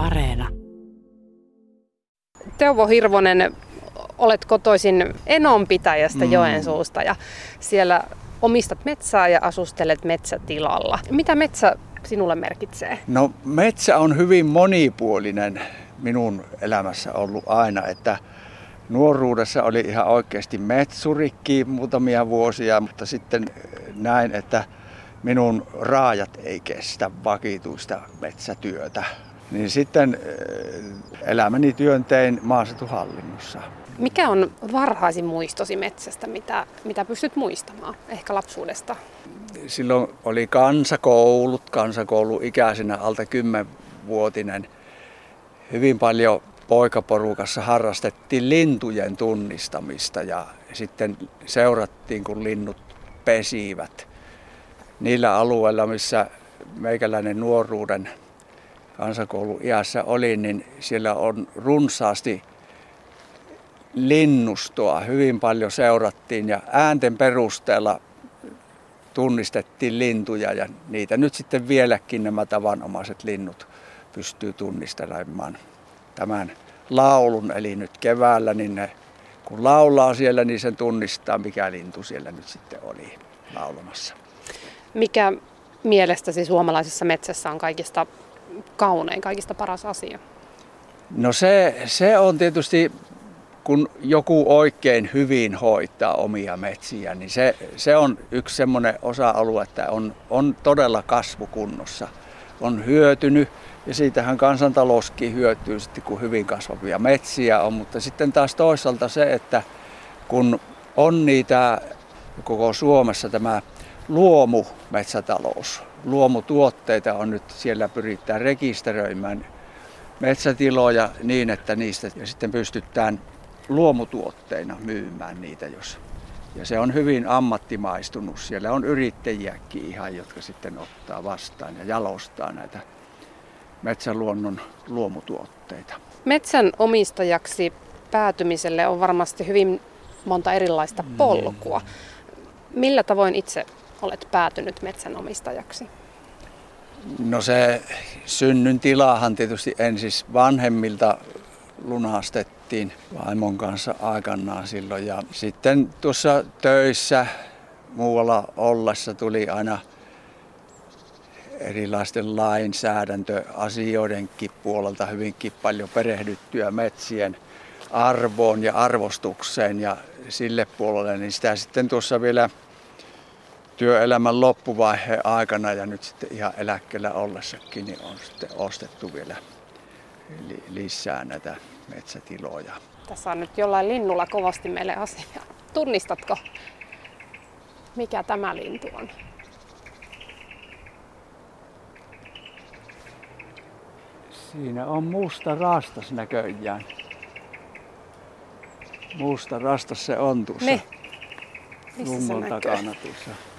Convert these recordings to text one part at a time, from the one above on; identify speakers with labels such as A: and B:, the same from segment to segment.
A: Areena.
B: Teuvo Hirvonen, olet kotoisin Enonpitäjästä
C: Mm.
B: Joensuusta ja siellä omistat metsää ja asustelet metsätilalla. Mitä metsä sinulle merkitsee?
C: No metsä on hyvin monipuolinen minun elämässä ollut aina, että nuoruudessa oli ihan oikeasti metsurikki muutamia vuosia, mutta sitten näin, että minun raajat ei kestä vakituista metsätyötä. Niin sitten eh, elämäni työn tein maaseutuhallinnossa.
B: Mikä on varhaisin muistosi metsästä, mitä, mitä pystyt muistamaan, ehkä lapsuudesta?
C: silloin oli kansakoulut, kansakouluikäisenä alta 10-vuotinen. Hyvin paljon poikaporukassa harrastettiin lintujen tunnistamista ja sitten seurattiin, kun linnut pesivät. Niillä alueilla, missä meikäläinen nuoruuden kansakouluiässä oli, niin siellä on runsaasti linnustoa. Hyvin paljon seurattiin ja äänten perusteella tunnistettiin lintuja ja niitä nyt sitten vieläkin nämä tavanomaiset linnut pystyy tunnistelemaan tämän laulun. Eli nyt keväällä, niin ne, kun laulaa siellä, niin sen tunnistaa, mikä lintu siellä nyt sitten oli laulamassa.
B: Mikä mielestäsi suomalaisessa metsässä on kaikista kaunein, kaikista paras asia?
C: No se, se on tietysti, kun joku oikein hyvin hoitaa omia metsiä, niin se, se on yksi semmoinen osa-alue, että on, on todella kasvukunnossa. On hyötynyt ja siitähän kansantalouskin hyötyy sitten, kun hyvin kasvavia metsiä on. Mutta sitten taas toisaalta se, että kun on niitä koko Suomessa tämä luomumetsätalous, luomutuotteita on nyt siellä pyritään rekisteröimään metsätiloja niin, että niistä ja sitten pystytään luomutuotteina myymään niitä, jos ja se on hyvin ammattimaistunut. Siellä on yrittäjiäkin ihan, jotka sitten ottaa vastaan ja jalostaa näitä metsäluonnon luomutuotteita.
B: Metsän omistajaksi päätymiselle on varmasti hyvin monta erilaista polkua. Millä tavoin itse olet päätynyt metsänomistajaksi?
C: No se synnyn tilahan tietysti ensin vanhemmilta lunastettiin vaimon kanssa aikanaan silloin. Ja sitten tuossa töissä muualla ollessa tuli aina erilaisten lainsäädäntöasioidenkin puolelta hyvinkin paljon perehdyttyä metsien arvoon ja arvostukseen ja sille puolelle, niin sitä sitten tuossa vielä työelämän loppuvaiheen aikana ja nyt sitten ihan eläkkeellä ollessakin niin on sitten ostettu vielä li- lisää näitä metsätiloja.
B: Tässä on nyt jollain linnulla kovasti meille asiaa. Tunnistatko, mikä tämä lintu on?
C: Siinä on musta rastas näköjään. Musta rastas se on tuossa
B: Ne. Missä se
C: lumman
B: näkyy?
C: takana tuossa.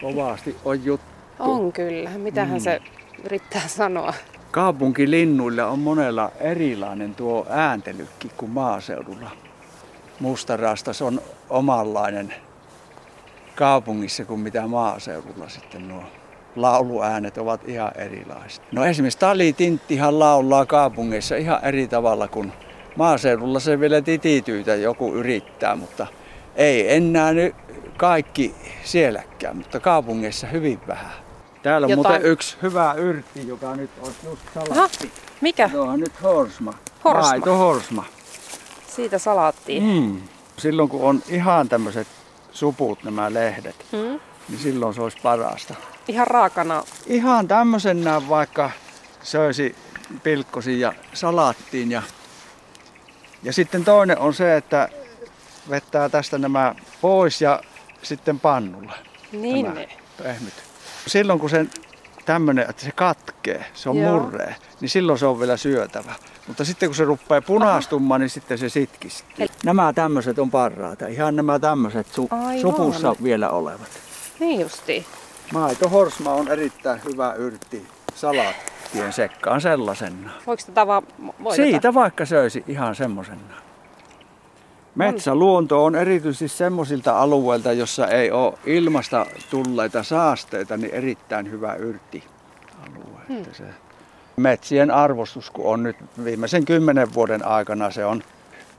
C: Kovasti on juttu.
B: On kyllä. Mitähän
C: Mm.
B: se yrittää sanoa?
C: Kaupunkilinnuilla on monella erilainen tuo ääntelykki kuin maaseudulla. Mustarastas on omanlainen kaupungissa kuin mitä maaseudulla sitten nuo lauluäänet ovat ihan erilaiset. No esimerkiksi talitinttihan laulaa kaupungeissa ihan eri tavalla kuin maaseudulla se vielä titityytä joku yrittää, mutta ei enää nyt kaikki sielläkään, mutta kaupungeissa hyvin vähän. Täällä on
B: Jotain-
C: muuten yksi hyvä yrtti, joka nyt on just
B: Aha,
C: salatti.
B: mikä?
C: Tuo on nyt horsma.
B: Horsma.
C: Maito horsma.
B: Siitä salaattiin.
C: Mm. Silloin kun on ihan tämmöiset suput nämä lehdet,
B: Mm.
C: niin silloin se olisi parasta.
B: Ihan raakana.
C: Ihan tämmöisenä vaikka söisi pilkkosin ja salaattiin. Ja, ja sitten toinen on se, että vettää tästä nämä pois ja sitten pannulle.
B: Niin
C: Tämä.
B: ne.
C: pehmyt. Silloin kun se tämmöinen, että se katkee, se on
B: Joo.
C: murree, niin silloin se on vielä syötävä. Mutta sitten kun se rupeaa punastumaan, niin sitten se sitkistuu.
B: Eli-
C: Nämä tämmöiset on parhaita. Ihan nämä tämmöiset su- supussa vielä olevat.
B: Niin justi.
C: Maito horsma on erittäin hyvä yrtti salaattien sekkaan sellaisena.
B: Voiko tätä vaan voideta?
C: Siitä vaikka söisi ihan semmosena. Metsäluonto on erityisesti semmoisilta alueilta, jossa ei ole ilmasta tulleita saasteita, niin erittäin hyvä yrtti alue.
B: Hmm.
C: Se Metsien arvostus, kun on nyt viimeisen kymmenen vuoden aikana, se on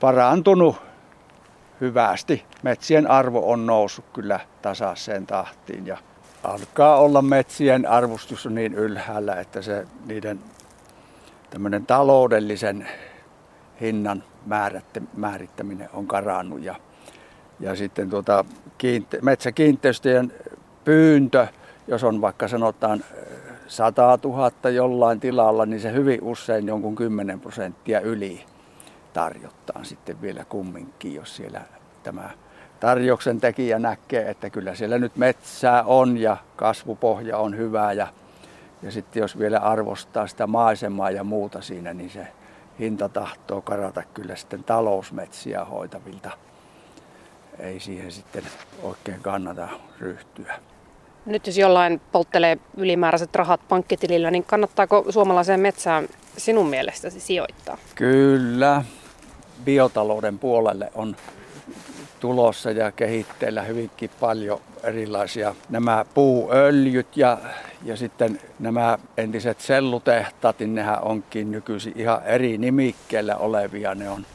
C: parantunut hyvästi. Metsien arvo on noussut kyllä tasaiseen tahtiin ja alkaa olla metsien arvostus niin ylhäällä, että se niiden tämmöinen taloudellisen hinnan määrittäminen on karannut. Ja, ja sitten tuota, kiinte- metsäkiinteistöjen pyyntö, jos on vaikka sanotaan 100 000 jollain tilalla, niin se hyvin usein jonkun 10 prosenttia yli tarjottaan sitten vielä kumminkin, jos siellä tämä tarjouksen tekijä näkee, että kyllä siellä nyt metsää on ja kasvupohja on hyvä ja, ja sitten jos vielä arvostaa sitä maisemaa ja muuta siinä, niin se hinta tahtoo karata kyllä sitten talousmetsiä hoitavilta. Ei siihen sitten oikein kannata ryhtyä.
B: Nyt jos jollain polttelee ylimääräiset rahat pankkitilillä, niin kannattaako suomalaiseen metsään sinun mielestäsi sijoittaa?
C: Kyllä. Biotalouden puolelle on tulossa ja kehitteillä hyvinkin paljon erilaisia nämä puuöljyt ja, ja sitten nämä entiset sellutehtaat, niin nehän onkin nykyisin ihan eri nimikkeillä olevia. Ne on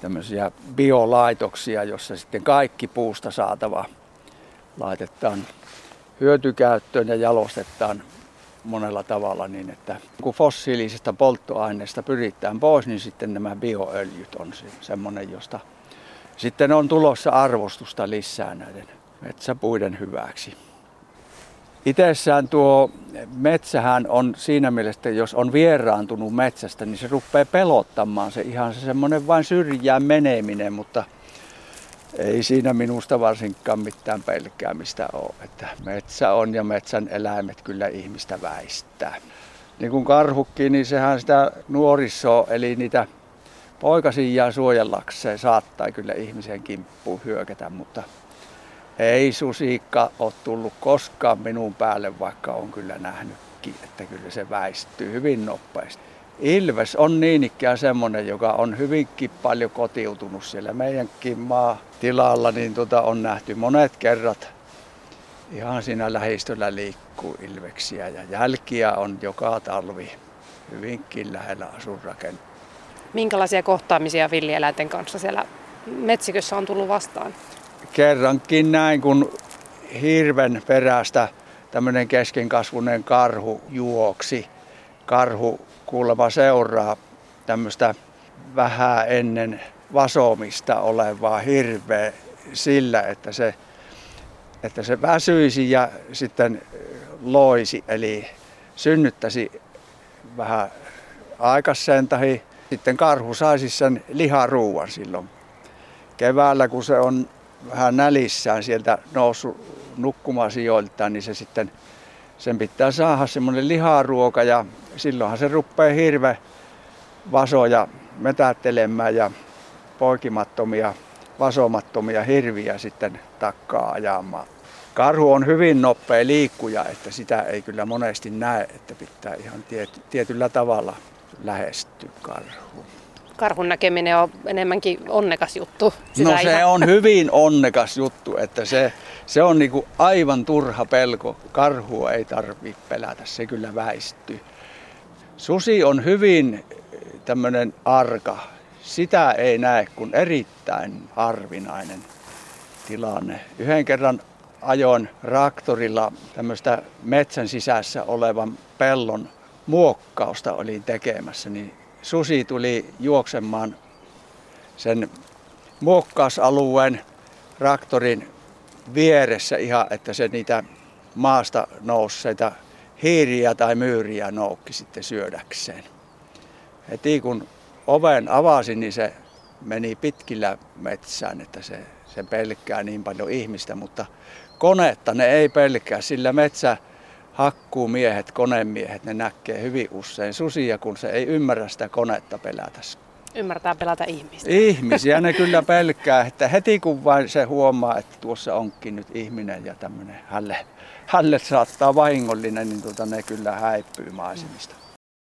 C: tämmöisiä biolaitoksia, jossa sitten kaikki puusta saatava laitetaan hyötykäyttöön ja jalostetaan monella tavalla niin, että kun fossiilisista polttoaineista pyritään pois, niin sitten nämä bioöljyt on semmoinen, josta sitten on tulossa arvostusta lisää näiden metsäpuiden hyväksi. Itsessään tuo metsähän on siinä mielessä, jos on vieraantunut metsästä, niin se rupeaa pelottamaan se ihan se semmoinen vain syrjään meneminen, mutta ei siinä minusta varsinkaan mitään pelkäämistä ole. Että metsä on ja metsän eläimet kyllä ihmistä väistää. Niin kuin karhukki, niin sehän sitä nuorisoa, eli niitä poikasia suojellakseen saattaa kyllä ihmisen kimppuun hyökätä, mutta ei susiikka ole tullut koskaan minun päälle, vaikka on kyllä nähnytkin, että kyllä se väistyy hyvin nopeasti. Ilves on niin ikään semmoinen, joka on hyvinkin paljon kotiutunut siellä meidänkin maatilalla, niin tuota on nähty monet kerrat. Ihan siinä lähistöllä liikkuu ilveksiä ja jälkiä on joka talvi hyvinkin lähellä asuinrakennetta.
B: Minkälaisia kohtaamisia villieläinten kanssa siellä metsikössä on tullut vastaan?
C: Kerrankin näin, kun hirven perästä tämmöinen keskenkasvunen karhu juoksi. Karhu kuulemma seuraa tämmöistä vähän ennen vasomista olevaa hirveä sillä, että se, että se väsyisi ja sitten loisi, eli synnyttäisi vähän aikaiseen tai sitten karhu saisi sen liharuuan silloin. Keväällä, kun se on vähän nälissään sieltä noussut nukkumaan sijoiltaan, niin se sitten, sen pitää saada semmoinen liharuoka ja silloinhan se rupeaa hirve vasoja metättelemään ja poikimattomia, vasomattomia hirviä sitten takkaa ajamaan. Karhu on hyvin nopea liikkuja, että sitä ei kyllä monesti näe, että pitää ihan tietyllä tavalla lähestyä karhuun.
B: Karhun näkeminen on enemmänkin onnekas juttu.
C: Sitä no se ihan... on hyvin onnekas juttu, että se, se on niinku aivan turha pelko. Karhua ei tarvitse pelätä, se kyllä väistyy. Susi on hyvin tämmöinen arka. Sitä ei näe kuin erittäin harvinainen tilanne. Yhden kerran ajoin traktorilla tämmöistä metsän sisässä olevan pellon muokkausta olin tekemässä, niin susi tuli juoksemaan sen muokkausalueen traktorin vieressä ihan, että se niitä maasta nousseita hiiriä tai myyriä noukki sitten syödäkseen. Heti kun oven avasin, niin se meni pitkillä metsään, että se, se pelkää niin paljon ihmistä, mutta konetta ne ei pelkää, sillä metsä hakkuumiehet, konemiehet, ne näkee hyvin usein susia, kun se ei ymmärrä sitä konetta pelätä.
B: Ymmärtää pelätä ihmistä.
C: Ihmisiä ne kyllä pelkää, että heti kun vain se huomaa, että tuossa onkin nyt ihminen ja tämmöinen hälle, hälle saattaa vahingollinen, niin tuota, ne kyllä häipyy maisemista.